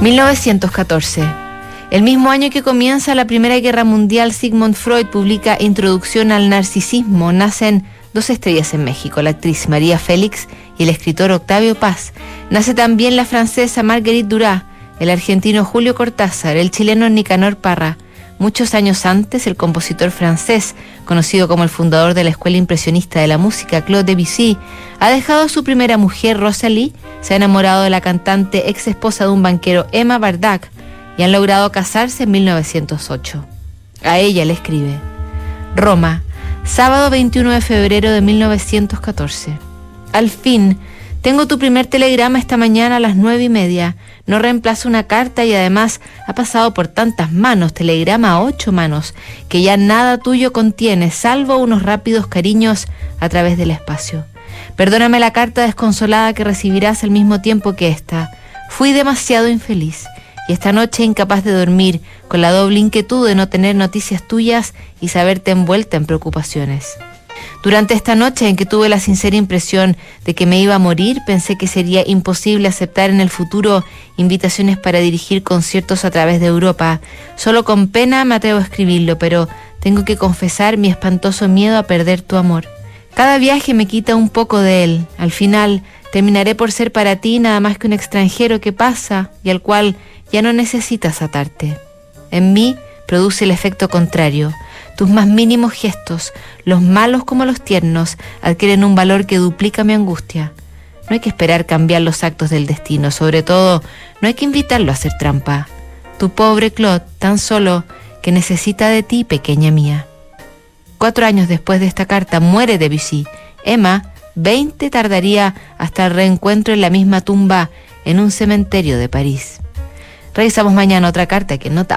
1914. El mismo año que comienza la Primera Guerra Mundial, Sigmund Freud publica Introducción al Narcisismo. Nacen dos estrellas en México, la actriz María Félix y el escritor Octavio Paz. Nace también la francesa Marguerite Duras, el argentino Julio Cortázar, el chileno Nicanor Parra. Muchos años antes, el compositor francés, conocido como el fundador de la Escuela Impresionista de la Música, Claude Debussy, ha dejado a su primera mujer, Rosalie, se ha enamorado de la cantante ex esposa de un banquero, Emma Bardac, y han logrado casarse en 1908. A ella le escribe, Roma, sábado 21 de febrero de 1914. Al fin, tengo tu primer telegrama esta mañana a las nueve y media. No reemplaza una carta y además ha pasado por tantas manos, telegrama a ocho manos, que ya nada tuyo contiene, salvo unos rápidos cariños a través del espacio. Perdóname la carta desconsolada que recibirás al mismo tiempo que esta. Fui demasiado infeliz y esta noche incapaz de dormir, con la doble inquietud de no tener noticias tuyas y saberte envuelta en preocupaciones. Durante esta noche en que tuve la sincera impresión de que me iba a morir, pensé que sería imposible aceptar en el futuro invitaciones para dirigir conciertos a través de Europa. Solo con pena me atrevo a escribirlo, pero tengo que confesar mi espantoso miedo a perder tu amor. Cada viaje me quita un poco de él. Al final terminaré por ser para ti nada más que un extranjero que pasa y al cual ya no necesitas atarte. En mí produce el efecto contrario tus más mínimos gestos, los malos como los tiernos, adquieren un valor que duplica mi angustia. No hay que esperar cambiar los actos del destino, sobre todo no hay que invitarlo a hacer trampa. Tu pobre Claude, tan solo que necesita de ti, pequeña mía. Cuatro años después de esta carta muere Debussy. Emma, veinte tardaría hasta el reencuentro en la misma tumba en un cementerio de París. Revisamos mañana otra carta que notable.